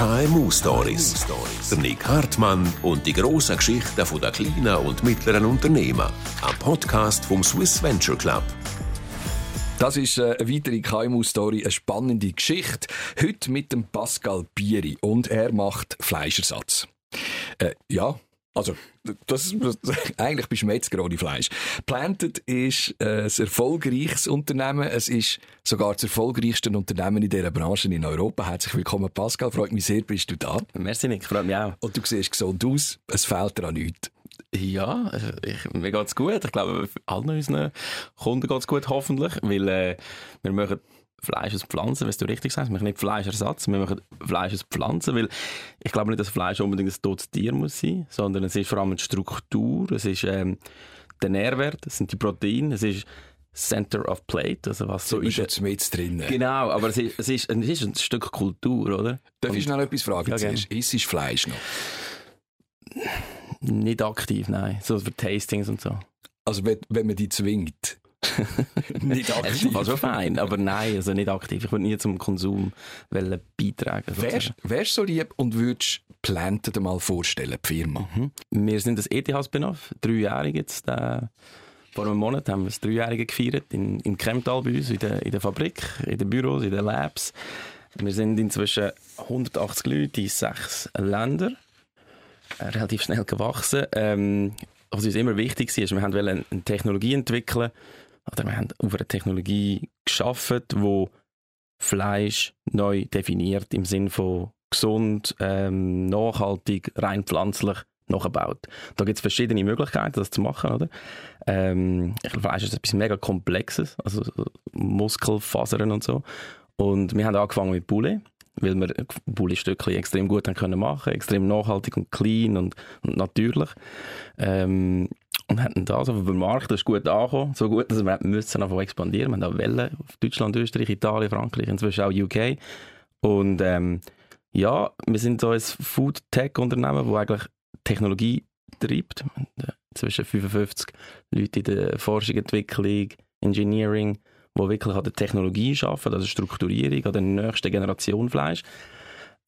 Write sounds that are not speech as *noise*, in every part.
KMU Stories. Der Nick Hartmann und die grossen Geschichten der kleinen und mittleren Unternehmen. Ein Podcast vom Swiss Venture Club. Das ist äh, eine weitere KMU-Story, eine spannende Geschichte. Heute mit dem Pascal Bieri und er macht Fleischersatz. Äh, ja, also, das, *laughs* eigentlich bist du Metzger ohne Fleisch. Planted ist äh, ein erfolgreiches Unternehmen. Es ist sogar das erfolgreichste Unternehmen in dieser Branche in Europa. Herzlich willkommen, Pascal. Freut mich sehr, bist du da. Merci, Nick. Freut mich auch. Und du siehst gesund aus. Es fehlt dir an nichts. Ja, ich, mir geht's gut. Ich glaube, allen unseren Kunden geht's gut, hoffentlich. Weil äh, wir machen Fleisch aus Pflanzen, wenn du richtig sagst. Wir machen nicht Fleischersatz, wir machen Fleisch aus Pflanzen, weil ich glaube nicht, dass Fleisch unbedingt ein totes Tier muss sein, sondern es ist vor allem die Struktur, es ist ähm, der Nährwert, es sind die Proteine, es ist Center of Plate, also was so ist jetzt mit drin. Genau, aber es ist, es ist, es ist ein Stück Kultur, oder? Darf ich noch etwas fragen? Ja, ist es Fleisch noch? Nicht aktiv, nein. So für Tastings und so. Also wenn, wenn man die zwingt? *laughs* nicht aktiv. Also fein, aber nein, also nicht aktiv. Ich würde nie zum Konsum beitragen. Wärst du so lieb und würdest Planted mal vorstellen, die Firma? Mhm. Wir sind das ETH-Spin-Off, dreijährig jetzt. Äh, vor einem Monat haben wir das Dreijährige gefeiert in, in Kemptal bei uns, in der, in der Fabrik, in den Büros, in den Labs. Wir sind inzwischen 180 Leute in sechs Ländern. Relativ schnell gewachsen. Ähm, was uns immer wichtig war, ist, wir wollten eine Technologie entwickeln, oder wir haben auf einer Technologie geschaffen, die Fleisch neu definiert im Sinne von gesund, ähm, nachhaltig, rein pflanzlich nachgebaut. Da gibt es verschiedene Möglichkeiten, das zu machen. Oder? Ähm, Fleisch ist etwas mega Komplexes, also Muskelfasern und so. Und wir haben angefangen mit Poulet, weil wir Poulet-Stückchen extrem gut haben können machen, extrem nachhaltig und clean und, und natürlich. Ähm, und hatten das auf dem Markt, das ist gut angekommen, so gut, dass wir müssen einfach expandieren. Wir haben Wellen auf Deutschland, Österreich, Italien, Frankreich, inzwischen auch UK. Und ähm, ja, wir sind so ein Food-Tech-Unternehmen, das eigentlich Technologie treibt. Zwischen 55 Leute in der Forschung, Entwicklung, Engineering, die wirklich an der Technologie arbeiten, also Strukturierung, an der nächsten Generation Fleisch.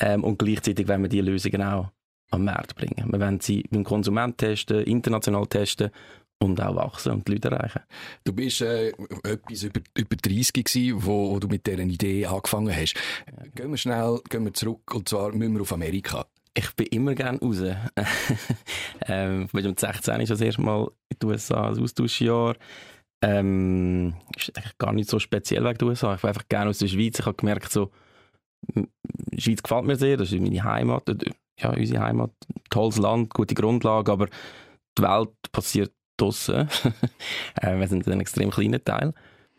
Ähm, und gleichzeitig wollen wir diese Lösungen auch am Markt bringen. Wir wollen sie beim Konsument testen, international testen und auch wachsen und die Leute erreichen. Du bist äh, etwas über, über 30 gewesen, wo, wo du mit dieser Idee angefangen hast. Gehen wir schnell gehen wir zurück und zwar müssen wir auf Amerika. Ich bin immer gerne raus. *laughs* ähm, mit 16 ist das erste Mal in den USA ein Austauschjahr. Ähm, ist eigentlich gar nicht so speziell wegen den USA. Ich will einfach gerne aus der Schweiz. Ich habe gemerkt, so, die Schweiz gefällt mir sehr, das ist meine Heimat ja, unsere Heimat, tolles Land, gute Grundlage, aber die Welt passiert draussen. *laughs* Äh, wir sind ein extrem kleiner Teil.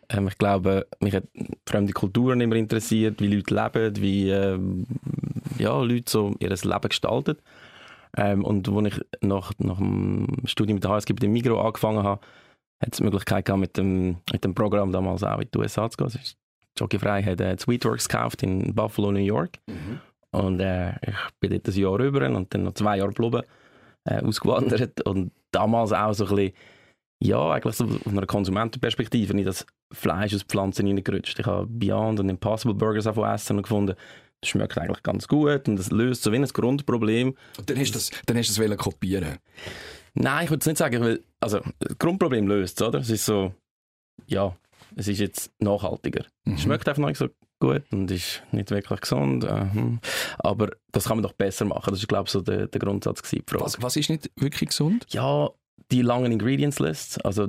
Ähm, ich glaube, mich hat fremde Kulturen immer interessiert, wie Leute leben, wie ähm, ja, Leute so ihr Leben gestalten. Ähm, und als ich nach, nach dem Studium mit der HSG bei dem Migro angefangen habe, hat es die Möglichkeit gehabt, mit dem, mit dem Programm damals auch in die USA zu gehen. Jockey Frei hat äh, Sweetworks gekauft in Buffalo, New York. Mhm. Und äh, ich bin dort ein Jahr rüber und dann noch zwei Jahre geblieben, äh, ausgewandert. Und damals auch so ein bisschen, ja, eigentlich so aus einer Konsumentenperspektive nicht das Fleisch aus Pflanzen reingerutscht. Ich habe Beyond und Impossible Burgers essen und gefunden, das schmeckt eigentlich ganz gut und das löst so wie ein Grundproblem. Und dann hast du das, dann hast du das kopieren Nein, ich würde es nicht sagen, weil, also, das Grundproblem löst es, oder? Es ist so, ja, es ist jetzt nachhaltiger. Mhm. Es schmeckt einfach noch nicht so gut und ist nicht wirklich gesund. Äh, hm. aber das kann man doch besser machen. Das war, glaube ich, so der, der Grundsatz. Gewesen, was, was ist nicht wirklich gesund? Ja, die langen Ingredients Lists, also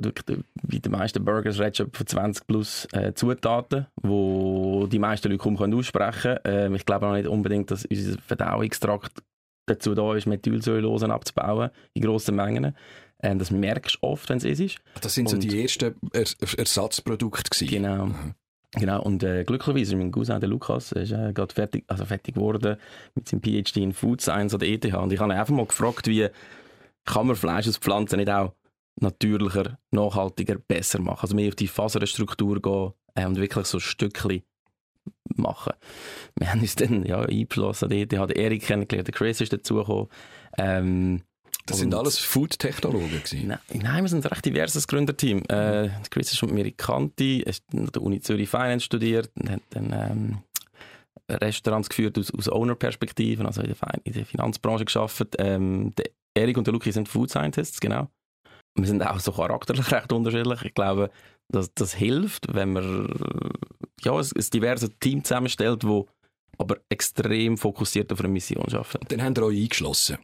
wie die meisten Burgers redest du von 20 plus äh, Zutaten, wo die meisten Leute kaum aussprechen können. Äh, ich glaube auch nicht unbedingt, dass unser Verdauungstrakt dazu da ist, Methylcellulose abzubauen in grossen Mengen. Ähm, das merkst du oft, wenn es ist. Das sind so die ersten er Ersatzprodukte gewesen. Genau. Mhm. Genau, und äh, glücklicherweise ist mein Cousin, der Lukas, ist äh, gerade fertig, also fertig geworden mit seinem PhD in Food Science an der ETH. Und ich habe ihn einfach mal gefragt, wie kann man Fleisch aus Pflanzen nicht auch natürlicher, nachhaltiger, besser machen? Also mehr auf die Faserstruktur gehen äh, und wirklich so Stückchen machen. Wir haben uns dann ja, eingeschlossen an der ETH, der Erik kennengelernt, der Chris ist dazugekommen. Ähm, das sind alles Food-Technologen Nein, nein, wir sind ein recht diverses Gründerteam. Äh, Chris ist mit mir Kanti, hat an der Uni Zürich Finance studiert, hat dann ähm, Restaurants geführt aus, aus Owner-Perspektiven, also in der, in der Finanzbranche geschafft. Ähm, der Erik und der Luki sind Food Scientists, genau. Wir sind auch so charakterlich *laughs* recht unterschiedlich. Ich glaube, dass das hilft, wenn man ja, ein, ein diverses Team zusammenstellt, wo aber extrem fokussiert auf eine Mission arbeitet. Dann haben wir euch eingeschlossen.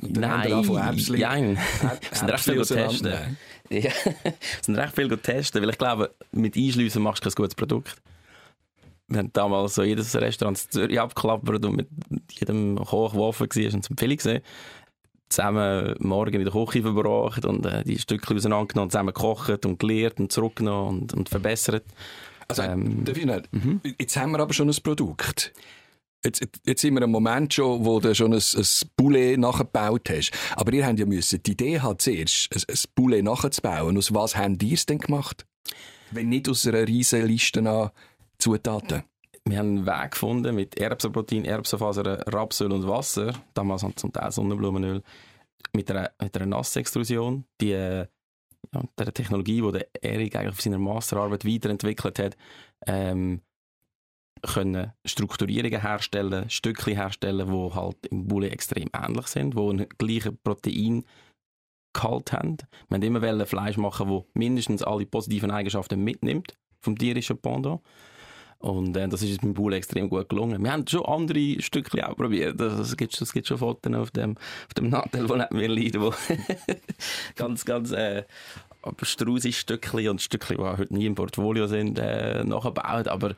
Nein, nein. *laughs* Wir sind recht viel testen. Ja, sind recht viel testen, weil ich glaube, mit Einschliessen machst du kein gutes Produkt. Wir haben damals so jedes Restaurant in Zürich abgeklappert und mit jedem Koch, der offen war, und zum Film gesehen. Zusammen morgen in der Küche verbracht und äh, die Stückchen auseinandergenommen, zusammen gekocht und gelernt und zurückgenommen und, und verbessert. Also, ähm, mhm. jetzt haben wir aber schon ein Produkt. Jetzt, jetzt sind wir im Moment schon, wo du schon ein, ein Poulet nachgebaut hast. Aber ihr habt ja müssen die Idee haben zuerst, ein, ein Poulet nachzubauen. Aus was habt ihr es denn gemacht? Wenn nicht aus einer riesen Liste an Zutaten. Wir haben einen Weg gefunden mit Erbsenprotein, Erbsenfaser, Rapsöl und Wasser. Damals zum Teil Sonnenblumenöl. Mit einer, mit einer Nassextrusion. Die, ja, der Technologie, die Erik eigentlich auf seiner Masterarbeit weiterentwickelt hat, ähm, können Strukturierungen herstellen, Stückchen herstellen, die halt im Boulet extrem ähnlich sind, die einen gleichen Proteingehalt haben. Wir haben immer Fleisch machen, das mindestens alle positiven Eigenschaften mitnimmt vom tierischen Pendant. Und äh, das ist uns beim Boulet extrem gut gelungen. Wir haben schon andere Stückchen auch probiert. Es gibt, gibt schon Fotos auf dem, auf dem Nattel, wo nicht mehr leiden, wo *laughs* ganz, ganz äh, abstruse Stückchen und Stückchen, die heute nie im Portfolio sind, äh, nachgebaut. Aber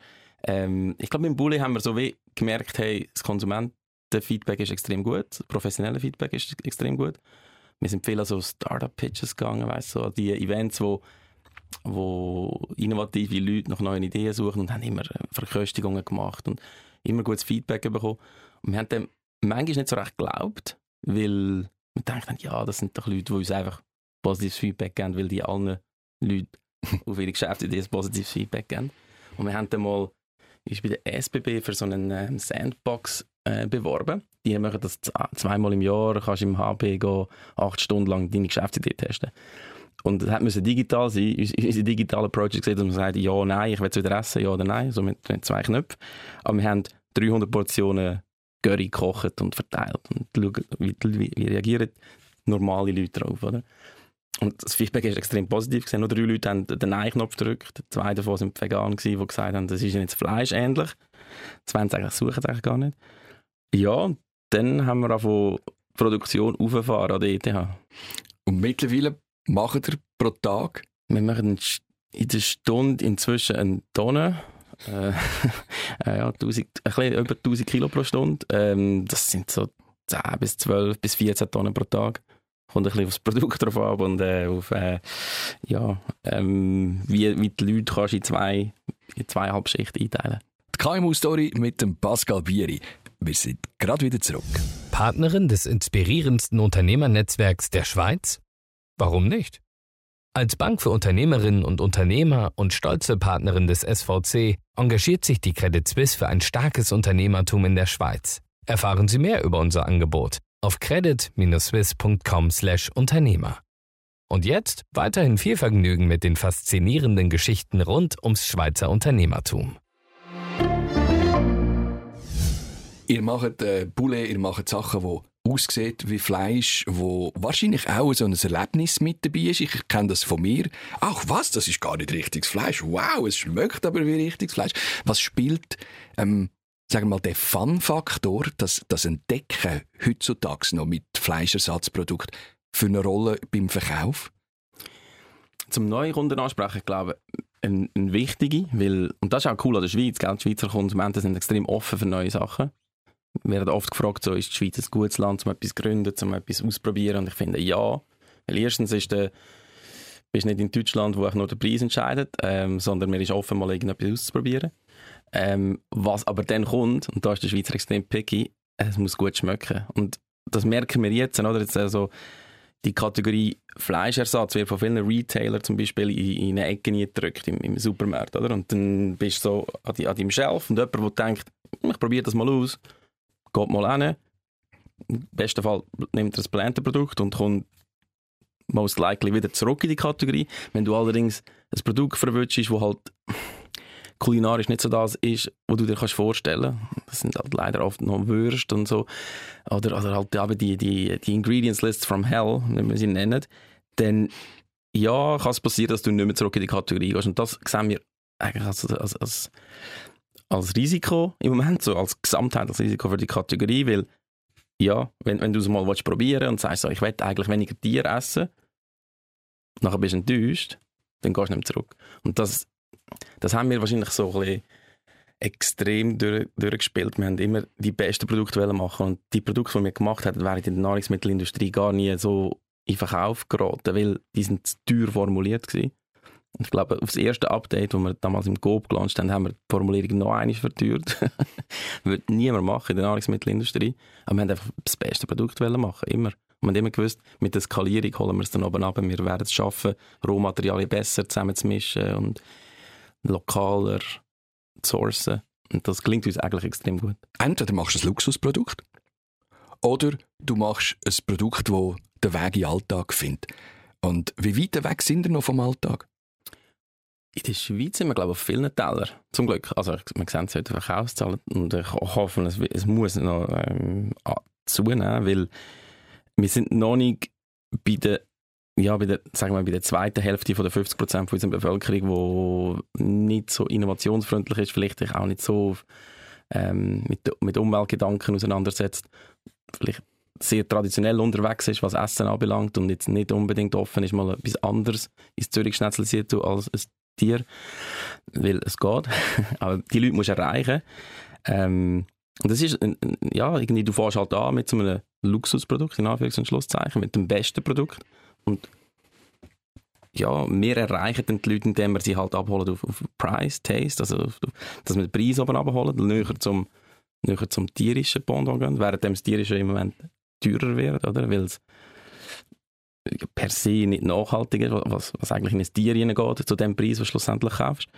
ähm, ich glaube, beim Bulli haben wir so wie gemerkt, hey, das Konsumentenfeedback ist extrem gut, das professionelle Feedback ist extrem gut. Wir sind viel an so Startup-Pitches gegangen, weißt du, so die Events, wo, wo innovative Leute nach neuen Ideen suchen und haben immer äh, Verköstigungen gemacht und immer gutes Feedback bekommen. Und wir haben dem manchmal nicht so recht geglaubt, weil wir denken, ja, das sind doch Leute, die uns einfach positives Feedback geben, weil die allen Leuten *laughs* auf ihre Geschäftsideen positives Feedback geben. Und wir haben dann mal ist bei der SBB für so einen ähm, Sandbox äh, beworben. Die machen das zweimal im Jahr, kannst im HP gehen, acht Stunden lang deine Geschäftsidee testen. Und das müsse digital sein. Unser digitaler Approach gesehen, dass man sagt, ja, nein, ich will es wieder essen, ja oder nein, so mit, mit zwei Knöpfen. Aber wir haben 300 Portionen Curry gekocht und verteilt und schauen, wie, wie, wie reagieren normale Leute darauf, oder? Und das Feedback ist extrem positiv gewesen. Nur drei Leute haben den Nein-Knopf gedrückt. Zwei davon sind vegan gewesen, die gesagt haben, das ist jetzt Fleisch ähnlich. Zwei haben eigentlich suchen es eigentlich gar nicht. Ja, dann haben wir auch Produktion aufgefahren an der ETH. Und mittlerweile machen wir pro Tag? Wir machen in der Stunde inzwischen eine Tonne. Äh, *laughs* äh ja, 1000, ein bisschen über 1000 Kilo pro Stunde. Ähm, das sind so 10 bis 12 bis 14 Tonnen pro Tag kommt ein bisschen aufs Produkt drauf ab und äh, auf, äh, ja, ähm, wie, wie die Leute kannst in zwei, in zweieinhalb Schichten einteilen. Die KMU-Story mit dem Pascal Bieri. Wir sind gerade wieder zurück. Partnerin des inspirierendsten Unternehmernetzwerks der Schweiz? Warum nicht? Als Bank für Unternehmerinnen und Unternehmer und stolze Partnerin des SVC engagiert sich die Credit Suisse für ein starkes Unternehmertum in der Schweiz. Erfahren Sie mehr über unser Angebot auf credit-swiss.com/Unternehmer. Und jetzt weiterhin viel Vergnügen mit den faszinierenden Geschichten rund ums Schweizer Unternehmertum. Ihr macht äh, Poulet, ihr macht Sachen, die aussieht wie Fleisch, wo wahrscheinlich auch so ein Erlebnis mit dabei ist. Ich kenne das von mir. Ach was, das ist gar nicht richtiges Fleisch. Wow, es schmeckt aber wie richtiges Fleisch. Was spielt ähm, sagen wir mal, der Fun-Faktor, das, das Entdecken heutzutage noch mit Fleischersatzprodukten für eine Rolle beim Verkauf? Zum neuen Kunden ansprechen, ich glaube, ein, ein wichtige, weil, und das ist auch cool an der Schweiz, gell? die Schweizer Konsumenten sind extrem offen für neue Sachen. Wir werden oft gefragt, so, ist die Schweiz ein gutes Land, um etwas zu gründen, um etwas auszuprobieren? Und ich finde, ja. Weil erstens ist der, bist nicht in Deutschland, wo auch nur der Preis entscheidet, ähm, sondern man ist offen, mal irgendetwas auszuprobieren. Ähm, was aber dann kommt, und da ist der Schweizer extrem picky, es muss gut schmecken. Und das merken wir jetzt, oder? Jetzt also die Kategorie Fleischersatz wird von vielen Retailern zum Beispiel in, in eine Ecke gedrückt im, im, Supermarkt, oder? Und dann bist du so an, die, an deinem Shelf und jemand, der denkt, ich probiere das mal aus, geht mal hin. Im besten Fall nimmt er das Plantenprodukt und kommt most likely wieder zurück in die Kategorie. Wenn du allerdings ein Produkt verwünschst, das halt kulinarisch nicht so das ist, was du dir kannst vorstellen kannst. Das sind halt leider oft noch Würste und so. Oder, oder halt eben die, die, die Ingredients Lists from Hell, wie wir sie nennen. Dann, ja, kann es passieren, dass du nicht mehr zurück in die Kategorie gehst. Und das sehen wir eigentlich als, als, als, als Risiko im Moment, so als Gesamtheit, als Risiko für die Kategorie, weil, ja, wenn, wenn du es mal willst und sagst, so, ich will eigentlich weniger Tier essen, nachher bist du enttäuscht, dann gehst du nicht mehr zurück. Und das das haben wir wahrscheinlich so ein bisschen extrem durch, durchgespielt. Wir haben immer die besten Produkte machen und die Produkte, die wir gemacht haben, wären in der Nahrungsmittelindustrie gar nie so in Verkauf geraten, weil die sind zu teuer formuliert gewesen. Ich glaube, auf das erste Update, das wir damals im GOB gelauncht haben, haben wir die Formulierung noch einmal verteuert. *laughs* Würde niemand machen in der Nahrungsmittelindustrie. Aber wir haben einfach das beste Produkt machen, immer. Und wir haben immer gewusst, mit der Skalierung holen wir es dann oben ab. Wir werden es schaffen, Rohmaterialien besser zusammenzumischen und lokaler sourcen. Und das klingt uns eigentlich extrem gut. Entweder machst du ein Luxusprodukt oder du machst ein Produkt, das den Weg in den Alltag findet. Und wie weit weg sind wir noch vom Alltag? In der Schweiz sind wir, glaube ich, auf vielen Tellern. Zum Glück. Also, wir sehen es heute Verkaufszahlen und ich hoffe, es, es muss noch ähm, zunehmen, weil wir sind noch nicht bei den ja, bei der, sagen wir, bei der zweiten Hälfte von der 50 Prozent unserer Bevölkerung, die nicht so innovationsfreundlich ist, vielleicht sich auch nicht so ähm, mit, mit Umweltgedanken auseinandersetzt, vielleicht sehr traditionell unterwegs ist, was Essen anbelangt und jetzt nicht unbedingt offen ist, mal etwas anderes ins Zürich schnetzelisiert als ein Tier, weil es geht. *laughs* Aber die Leute musst du erreichen. Ähm, das ist, ja, irgendwie, du fährst halt an mit so einem Luxusprodukt, in Anführungs- und Schlusszeichen, mit dem besten Produkt. Und ja, wir erreichen dann die Leute, indem wir sie halt abholen auf, auf Price, Taste, also auf, dass wir den Preis oben abholen, näher zum, näher zum tierischen Pendant gehen, während das tierische im Moment teurer wird, oder? Weil es per se nicht nachhaltig ist, was, was eigentlich in ein Tier hineingeht, zu dem Preis, was du schlussendlich kaufst.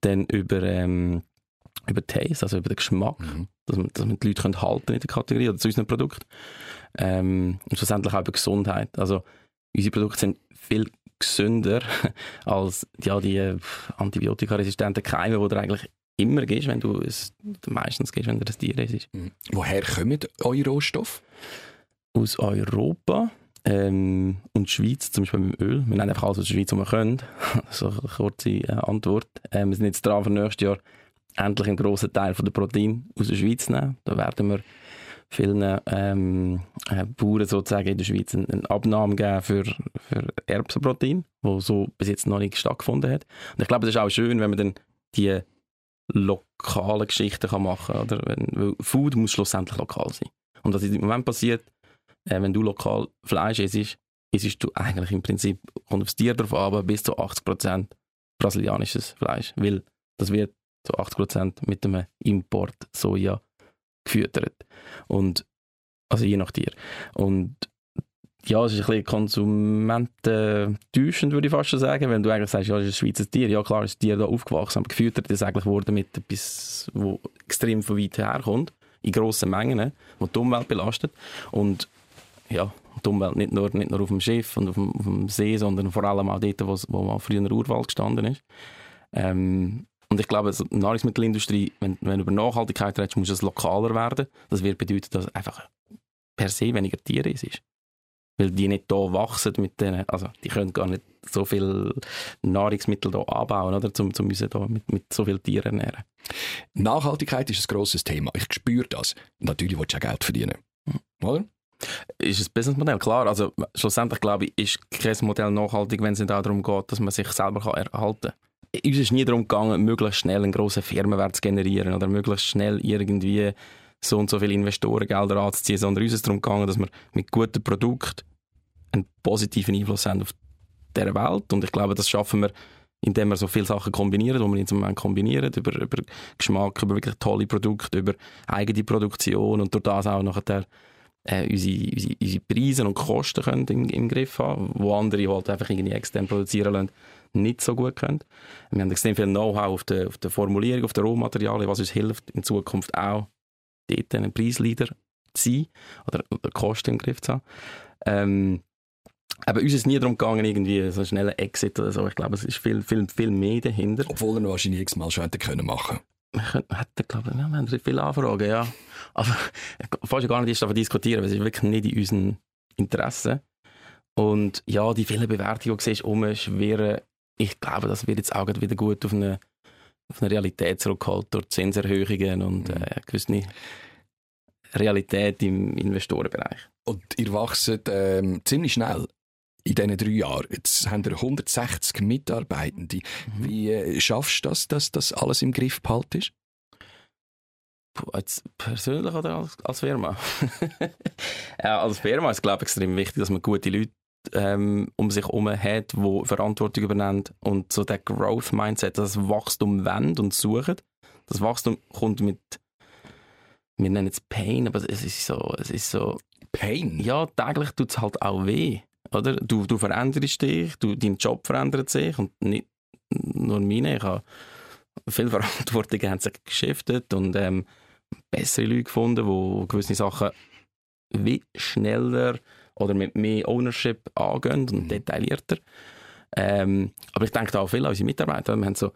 Dann über, ähm, über Taste, also über den Geschmack, mhm. Dass, man, dass man die Leute können halten in der Kategorie oder zu unserem Produkt. Ähm, und schlussendlich auch über Gesundheit. Also unsere Produkte sind viel gesünder *laughs* als ja, die äh, antibiotikaresistenten Keime, die du eigentlich immer gibst, wenn du es meistens gibst, wenn du das Tier isst. Mhm. Woher kommen eure Rohstoffe? Aus Europa ähm, und Schweiz, zum Beispiel beim Öl. Wir nennen einfach alles aus der Schweiz, was wir können. so eine kurze äh, Antwort. Ähm, wir sind jetzt dran, für nächstes Jahr endlich einen grossen Teil von der Protein aus der Schweiz nehmen. Da werden wir vielen ähm, äh, Bauern sozusagen in der Schweiz eine Abnahme geben für, für Erbsenprotein, wo so bis jetzt noch nicht stattgefunden hat. Und ich glaube, das ist auch schön, wenn man dann die lokalen Geschichten kann machen kann. Weil Food muss schlussendlich lokal sein. Und was im Moment passiert, äh, wenn du lokal Fleisch isst, isst du eigentlich im Prinzip, kommt aufs Tier drauf aber bis zu 80% brasilianisches Fleisch. Weil das wird zu 80% mit dem Import Soja gefüttert. Und, also je nach Tier. Und ja, es ist ein bisschen konsumententäuschend, würde ich fast schon sagen, wenn du eigentlich sagst, ja, das ist ein Schweizer Tier. Ja, klar, ist das Tier da aufgewachsen, aber gefüttert ist eigentlich worden mit etwas, wo extrem von weit herkommt, in grossen Mengen, wo die Umwelt belastet. Und ja, die Umwelt nicht nur, nicht nur auf dem Schiff und auf dem, auf dem See, sondern vor allem auch dort, wo, wo mal früher Urwald gestanden ist. Ähm, und ich glaube, die Nahrungsmittelindustrie, wenn, wenn du über Nachhaltigkeit redest, muss es lokaler werden. Das wird bedeuten, dass einfach per se weniger Tiere ist. Weil die nicht hier wachsen mit denen, also die können gar nicht so viel Nahrungsmittel hier anbauen, oder, um, um uns hier mit, mit so vielen Tieren ernähren. Nachhaltigkeit ist ein grosses Thema. Ich spüre das. Natürlich willst du auch Geld verdienen. Oder? Ist ein Businessmodell, klar. Also schlussendlich glaube ich, ist kein Modell nachhaltig, wenn es nicht darum geht, dass man sich selber erhalten kann uns ist nie darum gegangen, möglichst schnell einen grossen Firmenwert zu generieren oder möglichst schnell irgendwie so und so viele Investorengelder anzuziehen, sondern uns ist darum gegangen, dass wir mit guten Produkten einen positiven Einfluss haben auf dieser Welt. Und ich glaube, das schaffen wir, indem wir so viele Sachen kombinieren, die wir in Moment kombinieren, über, über Geschmack, über wirklich tolle Produkte, über eigene Produktion und durch das auch nachher äh, unsere, unsere, unsere Preise und Kosten können im, im Griff haben, wo andere halt einfach irgendwie extern produzieren lassen nicht so gut können. Wir haben extrem viel Know-how auf der, auf der Formulierung, auf den Rohmaterialien, was uns hilft, in Zukunft auch dort einen Preisleader zu sein oder, oder Kosten im Griff zu haben. Ähm, Aber uns ist nie darum gegangen, irgendwie so einen schnellen Exit oder so. Ich glaube, es ist viel, viel, viel mehr dahinter. Obwohl er wahrscheinlich x-mal schon hätte können machen Wir könnten, hätten, glaube ich, wir haben viele Anfragen, ja. Aber *laughs* fast gar nicht erst davon diskutieren, weil es ist wirklich nicht in unseren Interessen. Und ja, die vielen Bewertungen, die du siehst, umschwirren, ich glaube, das wird jetzt auch wieder gut auf eine, auf eine Realität zurückgeholt durch Zinserhöhungen und Mhm. äh, gewisse Realität im Investorenbereich. Und ihr wachset ähm, ziemlich schnell in diesen drei Jahren. Jetzt haben ihr 160 Mitarbeitende. Wie äh, schaffst du das, dass das alles im Griff behalten Als persönlich oder als, als Firma? *laughs* ja, als Firma ist es, glaube ich, extrem wichtig, dass man gute Leute ähm, um sich herum hat, die Verantwortung übernehmen und so der Growth-Mindset, das Wachstum wendet und sucht. Das Wachstum kommt mit, wir nennen es Pain, aber es ist so, es ist so, Pain. ja, täglich tut es halt auch weh, oder? Du, du veränderst dich, du, dein Job verändert sich und nicht nur meine, ich habe viel *laughs* Verantwortung haben sich geschiftet und ähm, bessere Leute gefunden, die gewisse Sachen wie schneller oder mit mehr Ownership angehen und Mhm. detaillierter. Ähm, aber ich denke da auch viel an unsere Mitarbeiter. Wir haben so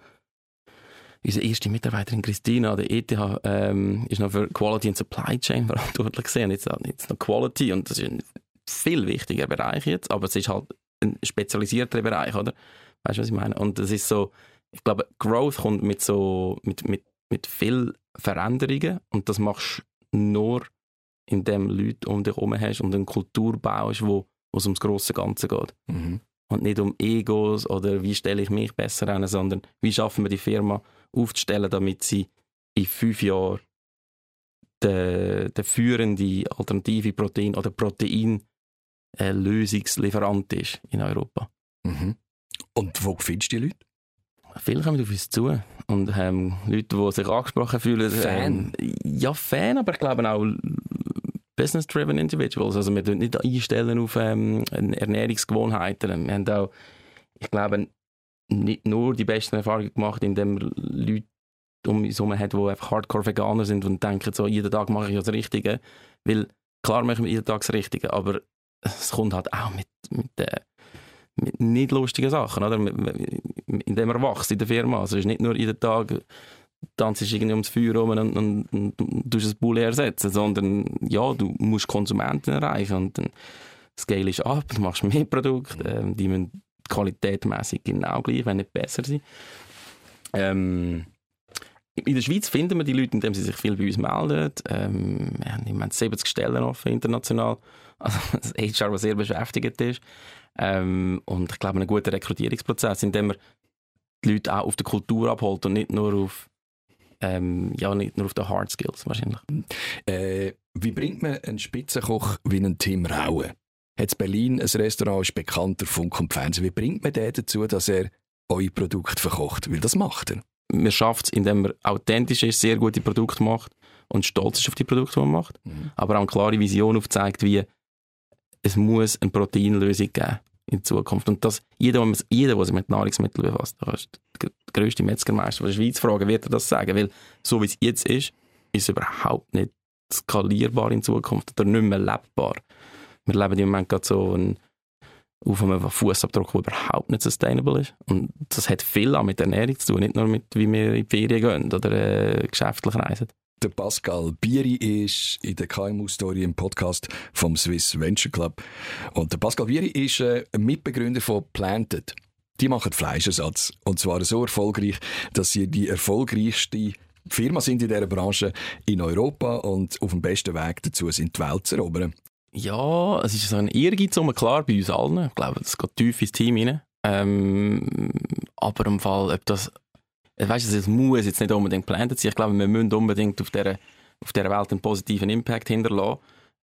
unsere erste Mitarbeiterin Christina an der ETH ähm, ist noch für Quality and Supply Chain *laughs* verantwortlich gewesen. Jetzt, jetzt noch Quality und das ist ein viel wichtiger Bereich jetzt, aber es ist halt ein spezialisierter Bereich, oder? Weißt du, was ich meine? Und das ist so, ich glaube, Growth kommt mit so, mit, mit, mit viel Veränderungen und das machst du nur, indem du Leute um dich herum hast und eine Kultur baust, wo es ums grosse Ganze geht. Mhm. Und nicht um Egos oder wie stelle ich mich besser an, sondern wie schaffen wir die Firma aufzustellen, damit sie in fünf Jahren der, der führende alternative Protein- oder Protein-Lösungslieferant ist in Europa. Mhm. Und wo findest du die Leute? Viele kommen auf uns zu und haben Leute, die sich angesprochen fühlen. Fan? Ähm, ja, Fan, aber ich glaube auch Business-driven Individuals. Also wir nicht einstellen auf ähm, Ernährungsgewohnheiten. Wir haben auch, ich glaube, nicht nur die besten Erfahrungen gemacht, indem wir Leute um uns herum hat, die einfach Hardcore-Veganer sind und denken, so, jeden Tag mache ich das Richtige. Weil klar machen wir jeden Tag das Richtige, aber es kommt halt auch mit, mit, äh, mit nicht lustigen Sachen, oder? Indem man wächst in der Firma. Also es ist nicht nur jeden Tag tanzt irgendwie ums Feuer rum und, und, und, und tust ein Bulle ersetzen, sondern ja, du musst Konsumenten erreichen und dann scalest ab, du machst mehr Produkte, ähm, die müssen qualitätmäßig genau gleich, wenn nicht besser sein. Ähm, in der Schweiz finden wir die Leute, indem sie sich viel bei uns melden. Ähm, wir haben im Moment 70 Stellen offen international. Also *laughs* das HR, was sehr beschäftigt ist. Ähm, und ich glaube, ein guter Rekrutierungsprozess, indem man die Leute auch auf der Kultur abholt und nicht nur auf, ähm, ja, nicht nur auf den Hard Skills wahrscheinlich. Äh, wie bringt man einen Spitzenkoch wie einen Tim Raue? Hat Berlin ein Restaurant, ist bekannter Funk und Fernsehen. Wie bringt man den dazu, dass er euer Produkt verkocht? Weil das macht er. Man schafft es, indem man authentisch ist, sehr gute Produkte macht und stolz ist auf die Produkte, die man macht. Mhm. aber auch eine klare Vision aufzeigt, wie es muss eine Proteinlösung geben in Zukunft. Und das, jeder, der jeder, der sich mit Nahrungsmitteln befasst, da du den grössten Metzgermeister der Schweiz fragen, wird er das sagen, weil so wie es jetzt ist, ist es überhaupt nicht skalierbar in Zukunft oder nicht mehr lebbar. Wir leben im Moment gerade so einen, auf einem Fußabdruck, der überhaupt nicht sustainable ist. Und das hat viel auch mit Ernährung zu tun, nicht nur mit, wie wir in die Ferien gehen oder äh, geschäftlich reisen. Der Pascal Bieri ist in der KMU-Story im Podcast vom Swiss Venture Club. Und der Pascal Bieri ist äh, ein Mitbegründer von Planted. Die machen Fleischersatz. Und zwar so erfolgreich, dass sie die erfolgreichste Firma sind in dieser Branche in Europa und auf dem besten Weg dazu sind, die Welt zu erobern. Ja, es ist so ein Ehrgeiz, um, klar, bei uns allen. Ich glaube, das geht tief ins Team rein. Ähm, aber im Fall, ob das, ich weiss, es muss jetzt nicht unbedingt geplant sein. Ich glaube, wir müssen unbedingt auf dieser, auf dieser Welt einen positiven Impact hinterlassen.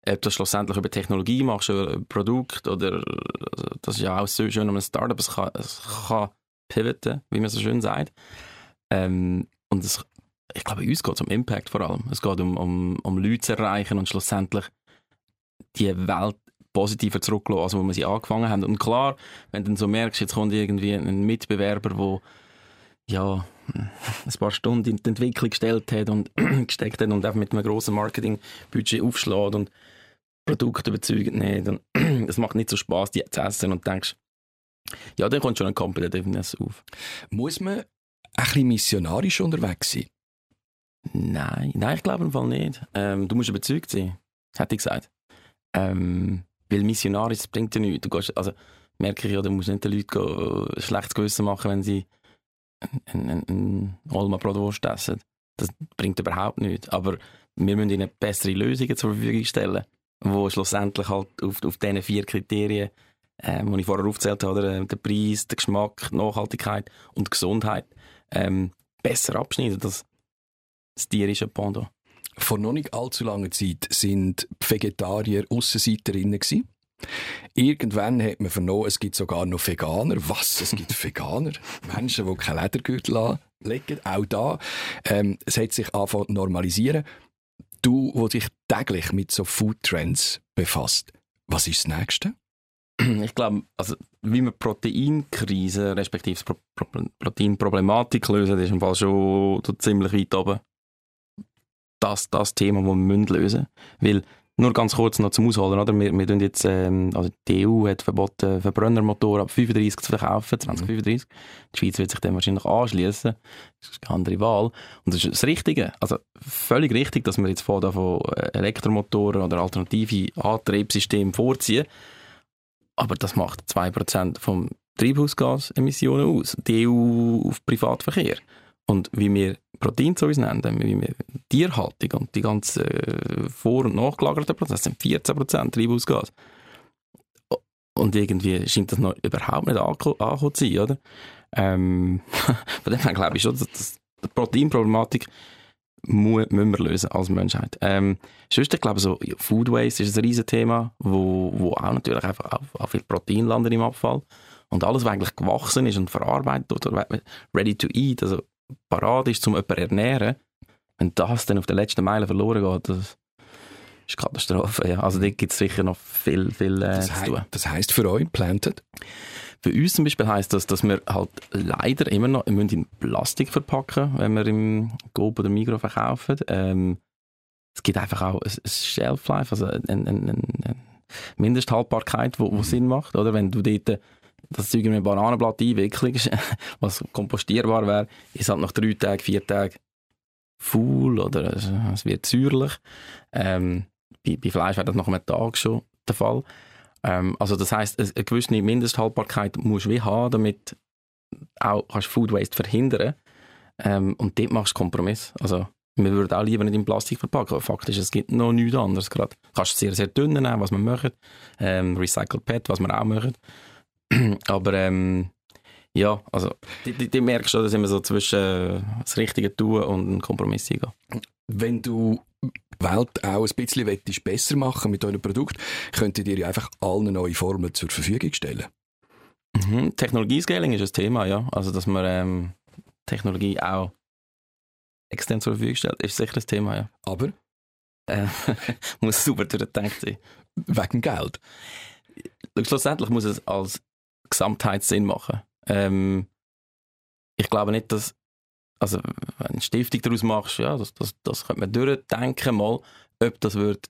Ob das schlussendlich über Technologie machst, über ein Produkt oder, das ist ja auch so schön um ein Startup, es kann, es kann pivoten, wie man so schön sagt. Ähm, und es, ich glaube, uns geht es um Impact vor allem. Es geht um, um, um Leute zu erreichen und schlussendlich die Welt positiver zurücklassen, als wo wir sie angefangen haben. Und klar, wenn du dann so merkst, jetzt kommt irgendwie ein Mitbewerber, der ja, ein paar Stunden in die Entwicklung gestellt hat und *clears throat* gesteckt hat und einfach mit einem grossen Marketingbudget aufschlägt und Produkt überzeugt nicht. *clears throat* Und es macht nicht so Spaß, die zu essen und denkst, ja, dann kommt schon ein Competitiveness auf. Muss man ein bisschen missionarisch unterwegs sein? Nein, nein, ich glaube im Fall nicht. Ähm, du musst überzeugt sein, hätte ich gesagt. Ähm, weil missionarisch bringt ja nichts. Du gehst, also merke ich ja, du musst nicht den Leuten ein schlechtes Gewissen machen, wenn sie ein, ein, ein Olma Bratwurst essen. Das bringt überhaupt nichts. Aber wir müssen ihnen bessere Lösungen zur Verfügung stellen, die schlussendlich halt auf, auf diesen vier Kriterien, äh, die ich vorher aufgezählt habe, oder, der Preis, der Geschmack, die Nachhaltigkeit und die Gesundheit, ähm, besser abschneiden. Das, das tierische Pendant. Vor noch nicht allzu langer Zeit sind Vegetarier Aussenseiterinnen gewesen. Irgendwann hat man vernommen, es gibt sogar noch Veganer. Was? Es gibt *laughs* Veganer? Menschen, die kein Ledergürtel anlegen. Auch da. Ähm, es hat sich angefangen normalisieren. Du, wo dich täglich mit so Foodtrends befasst, was ist das Nächste? Ich glaube, also, wie man Proteinkrise, respektive Pro Pro Proteinproblematik lösen, ist im Fall schon ziemlich weit oben. Das, das Thema, das wir lösen müssen. Weil nur ganz kurz noch zum Ausholen, oder? Wir, wir tun jetzt, ähm, also die EU hat verboten, Verbrennermotoren ab 35 zu verkaufen, 2035. Mhm. Die Schweiz wird sich dem wahrscheinlich anschließen. Das ist eine andere Wahl. Und das ist das Richtige. Also völlig richtig, dass wir jetzt von, von Elektromotoren oder alternative Antriebssystemen vorziehen. Aber das macht 2% vom Treibhausgasemissionen aus. Die EU auf Privatverkehr. Und wie wir Protein zu uns nennen, wie wir Tierhaltung und die ganzen äh, vor- und nachgelagerten Prozesse sind 14% Treibhausgas. Und irgendwie scheint das noch überhaupt nicht angekommen zu sein, oder? Ähm, *laughs* von dem her glaube ich schon, dass, dass die Proteinproblematik müssen wir lösen als Menschheit. Ähm, sonst, ich glaube, so Food Waste ist ein riesen Thema, wo, wo auch natürlich einfach auch, auch viel Protein landet im Abfall. Und alles, was eigentlich gewachsen ist und verarbeitet oder ready to eat, also parat ist, um jemanden zu ernähren, wenn das dann auf der letzten Meile verloren geht, das ist Katastrophe. Ja. Also da gibt es sicher noch viel, viel äh, zu tun. Das heisst für euch, Planted? Für uns zum Beispiel heisst das, dass wir halt leider immer noch wir in Plastik verpacken, wenn wir im Coop oder Migros verkaufen. Ähm, es gibt einfach auch ein, ein Shelf-Life, also eine, eine, eine Mindesthaltbarkeit, wo, wo Sinn macht. Oder? Wenn du dort das Zeug in ein Bananenblatt einwickelst, *laughs* was kompostierbar wäre, ist halt nach drei Tagen, vier Tagen faul oder es wird säuerlich. Ähm, bei, bei, Fleisch wäre das nach einem Tag schon der Fall. Ähm, also das heisst, eine gewisse Mindesthaltbarkeit musst du wie haben, damit auch kannst Food Waste verhindern ähm, und dort machst du Kompromiss. Also wir würden auch lieber nicht in Plastik verpacken. Fakt ist, es gibt noch nichts anderes gerade. Du kannst sehr, sehr dünn nehmen, was wir machen. Ähm, Recycled PET, was wir auch machen. *clears throat* Aber ähm, ja, also die, die, die merkst du, dass immer so zwischen äh, das Richtige tun und einen Kompromiss eingehen. Wenn du die Welt auch ein bisschen willst, besser machen mit eurem Produkt, könntet ihr einfach alle neue Formen zur Verfügung stellen. Mhm. Technologiescaling ist ein Thema, ja. Also, dass man ähm, Technologie auch extern zur Verfügung stellt, ist sicher ein Thema, ja. Aber? Äh, *laughs* muss super durchdenkt sein. Wegen Geld? Schlussendlich muss es als Gesamtheitssinn machen. Ähm, ich glaube nicht, dass, also, wenn du eine Stiftung daraus machst, ja, das, das, das könnte man durchdenken mal, ob das wird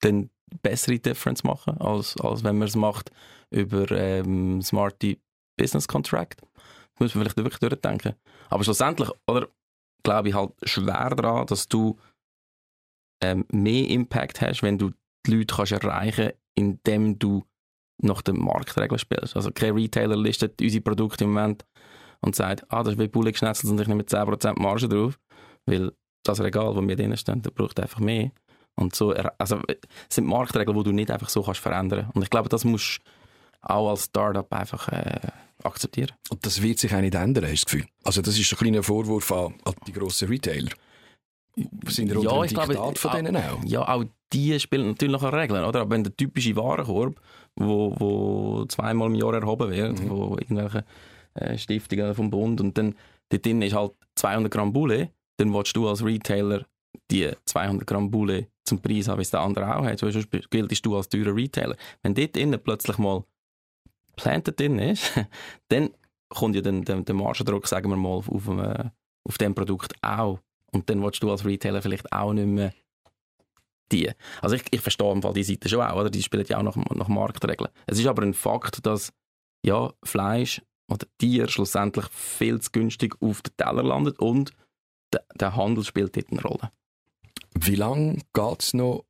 dann bessere Difference machen, als, als wenn man es macht über ähm, Smarty Business Contract. Das muss man vielleicht wirklich durchdenken. Aber schlussendlich, oder, glaube ich halt schwer daran, dass du ähm, mehr Impact hast, wenn du die Leute kannst erreichen indem du nach den Marktregeln spielst. Also kein Retailer listet unsere Produkte im Moment und sagt, ah, das ist wie Bulli geschnetzelt und ich nehme 10% Marge drauf, weil das Regal, das wir drin stehen, das braucht einfach mehr. Und so, also, es sind Marktregeln, die du nicht einfach so kannst verändern. Und ich glaube, das musst du auch als Startup einfach äh, akzeptieren. Und das wird sich auch nicht ändern, hast du das Gefühl? Also das ist ein kleiner Vorwurf an, an die grossen Retailer. Sind ihr unter ja, Diktat glaube, von denen auch? Ja, auch die spielen natürlich noch Regeln, oder? Aber wenn der typische Warenkorb, wo, wo zweimal im Jahr erhoben wird, mhm. wo irgendwelche äh, Stiftungen vom Bund und dann dort drin ist halt 200 Gramm Bulle, dann willst du als Retailer die 200 Gramm Bulle zum Preis haben, wie es der andere auch hat, sonst giltest du als teurer Retailer. Wenn dort innen plötzlich mal Planted drin ist, *laughs* dann kommt ja dann der, der Margendruck, sagen wir mal, auf, auf, auf dem Produkt auch und dann willst du als Retailer vielleicht auch nicht mehr die. Also ich, ich verstehe im Fall die Seite schon auch, oder? Die spielen ja auch nach, nach Marktregeln. Es ist aber ein Fakt, dass ja, Fleisch oder Tier schlussendlich viel zu günstig auf den Teller landet und der, der Handel spielt dort eine Rolle. Wie lange geht es noch,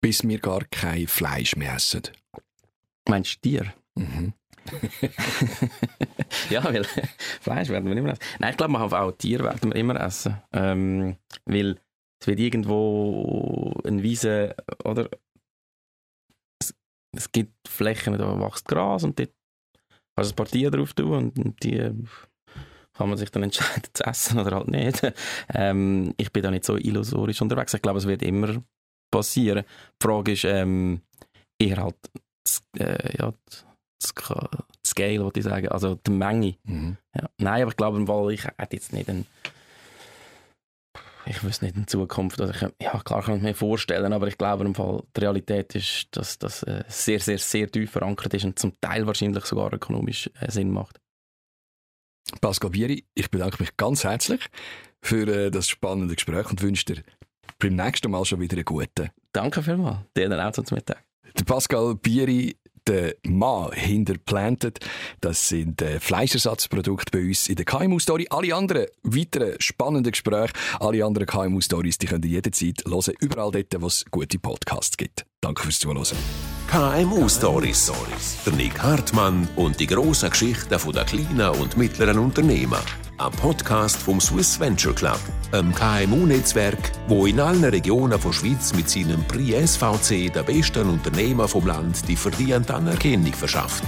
bis wir gar kein Fleisch mehr essen? Meinst du Tier? Mhm. *laughs* ja, weil *laughs* Fleisch werden wir immer essen. Nein, ich glaube, man auch Tiere werden wir immer essen. Ähm, weil es wird irgendwo eine Wiese, oder? Es, es gibt Flächen, da wächst Gras und dort kannst du ein paar Tiere drauf tun und die kann man sich dann *laughs* entscheiden zu essen oder halt nicht. *laughs* Ähm, ich bin da nicht so illusorisch unterwegs. Ich glaube, es wird immer passieren. Die Frage ist ähm, eher halt das, äh, ja, das Scale, würde ich sagen, also die Menge. Mhm. Ja. Nein, aber ich glaube, weil ich hätte jetzt nicht einen ich wüsste nicht in Zukunft, also ich, ja klar kann ich mir vorstellen, aber ich glaube im Fall, die Realität ist, dass das äh, sehr, sehr, sehr tief verankert ist und zum Teil wahrscheinlich sogar ökonomisch äh, Sinn macht. Pascal Bieri, ich bedanke mich ganz herzlich für äh, das spannende Gespräch und wünsche dir beim nächsten Mal schon wieder einen guten. Danke vielmals. Dir dann auch zum Mittag. Der Pascal Bieri der Mann hinter Planted. Das sind äh, Fleischersatzprodukte bei uns in der KMU-Story. Alle anderen weiteren spannenden Gespräche, alle anderen KMU-Stories, die könnt ihr jederzeit hören, überall dort, wo es gute Podcasts gibt. Danke fürs Zuhören. KMU Stories. Der Nick Hartmann und die grossen Geschichten der kleinen und mittleren Unternehmen. Ein Podcast vom Swiss Venture Club, einem KMU-Netzwerk, wo in allen Regionen der Schweiz mit seinem Prix SVC der besten Unternehmer vom Land die verdiente Anerkennung verschafft.